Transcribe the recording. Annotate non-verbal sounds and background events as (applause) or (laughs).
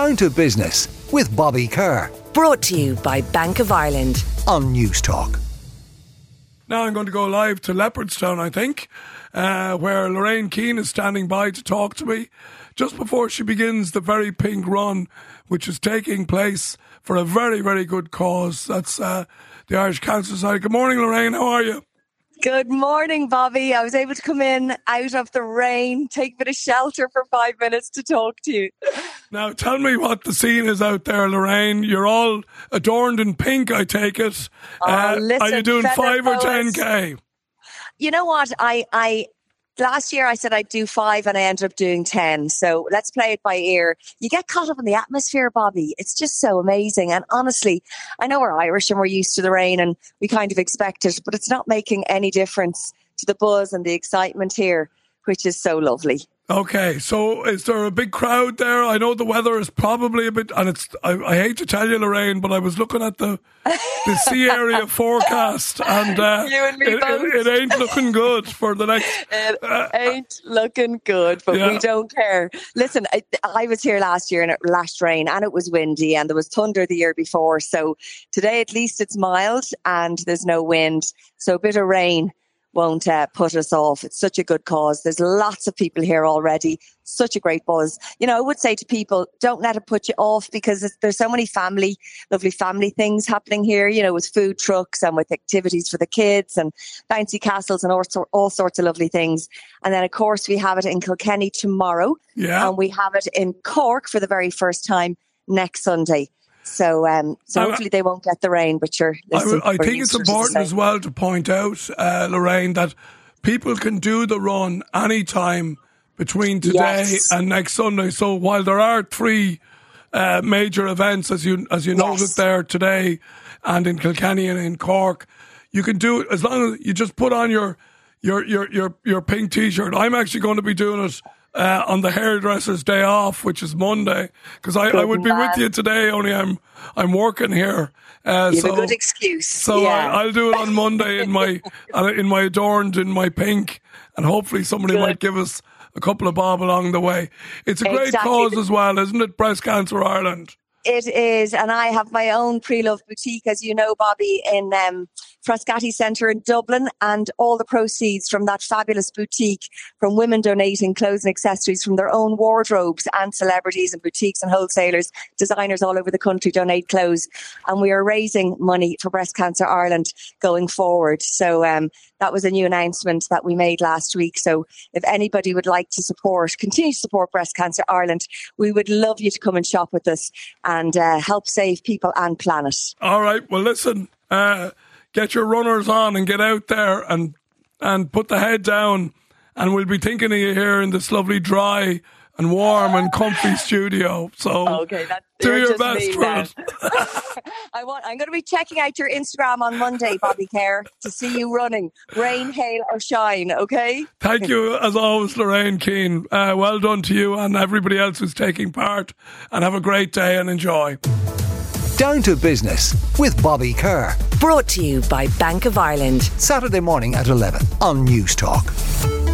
Down to Business with Bobby Kerr. Brought to you by Bank of Ireland. On Newstalk. Now I'm going to go live to Leopardstown, I think, uh, where Lorraine Keane is standing by to talk to me just before she begins the very pink run, which is taking place for a very, very good cause. That's uh, the Irish Cancer Society. Good morning, Lorraine. How are you? Good morning, Bobby. I was able to come in out of the rain, take a bit of shelter for five minutes to talk to you. Now, tell me what the scene is out there, Lorraine. You're all adorned in pink, I take it. Oh, uh, listen, are you doing five or ten k? You know what? I I last year I said I'd do five and I ended up doing 10. So let's play it by ear. You get caught up in the atmosphere, Bobby. It's just so amazing. And honestly, I know we're Irish and we're used to the rain and we kind of expect it, but it's not making any difference to the buzz and the excitement here, which is so lovely. Okay, so is there a big crowd there? I know the weather is probably a bit, and it's. I, I hate to tell you, Lorraine, but I was looking at the the sea area (laughs) forecast, and, uh, and it, it, it, ain't looking good for the next. (laughs) It uh, ain't looking good, but yeah. we don't care. Listen, I, I, was here last year and it lashed rain, and it was windy, and there was thunder the year before. So today, at least, it's mild and there's no wind. So a bit of rain won't uh, put us off. It's such a good cause. There's lots of people here already. Such a great buzz. You know, I would say to people, don't let it put you off because there's so many family, lovely family things happening here, you know, with food trucks and with activities for the kids and bouncy castles and all, all sorts of lovely things. And then, of course, we have it in Kilkenny tomorrow. Yeah. And we have it in Cork for the very first time next Sunday. So, um, so hopefully they won't get the rain. But sure, I, I think it's important as well to point out, uh, Lorraine, that people can do the run anytime between today yes. and next Sunday. So while there are three uh, major events, as you as you yes. noted there today, and in Kilkenny and in Cork, you can do it as long as you just put on your your your your your pink t-shirt. I'm actually going to be doing it uh, on the hairdresser's day off, which is Monday, because I, I, would be with you today. Only I'm I'm working here. Uh, you have so, a good excuse. So yeah. I, will do it on Monday in my (laughs) uh, in my adorned in my pink, and hopefully somebody good. might give us a couple of bob along the way. It's a great exactly. cause as well, isn't it? Breast Cancer Ireland. It is, and I have my own pre-love boutique, as you know, Bobby, in um, Frascati Centre in Dublin, and all the proceeds from that fabulous boutique, from women donating clothes and accessories from their own wardrobes, and celebrities and boutiques and wholesalers, designers all over the country donate clothes, and we are raising money for Breast Cancer Ireland going forward. So um, that was a new announcement that we made last week. So if anybody would like to support, continue to support Breast Cancer Ireland, we would love you to come and shop with us and uh, help save people and planet. All right. Well, listen, uh, get your runners on and get out there and and put the head down, and we'll be thinking of you here in this lovely dry and warm and comfy studio. So okay, that's, do your best for it. (laughs) I want. I'm going to be checking out your Instagram on Monday, Bobby Kerr, to see you running, rain, hail, or shine. Okay. Thank you, as always, Lorraine Keane. Uh, well done to you and everybody else who's taking part, and have a great day and enjoy. Down to Business with Bobby Kerr. Brought to you by Bank of Ireland. Saturday morning at 11 on Newstalk.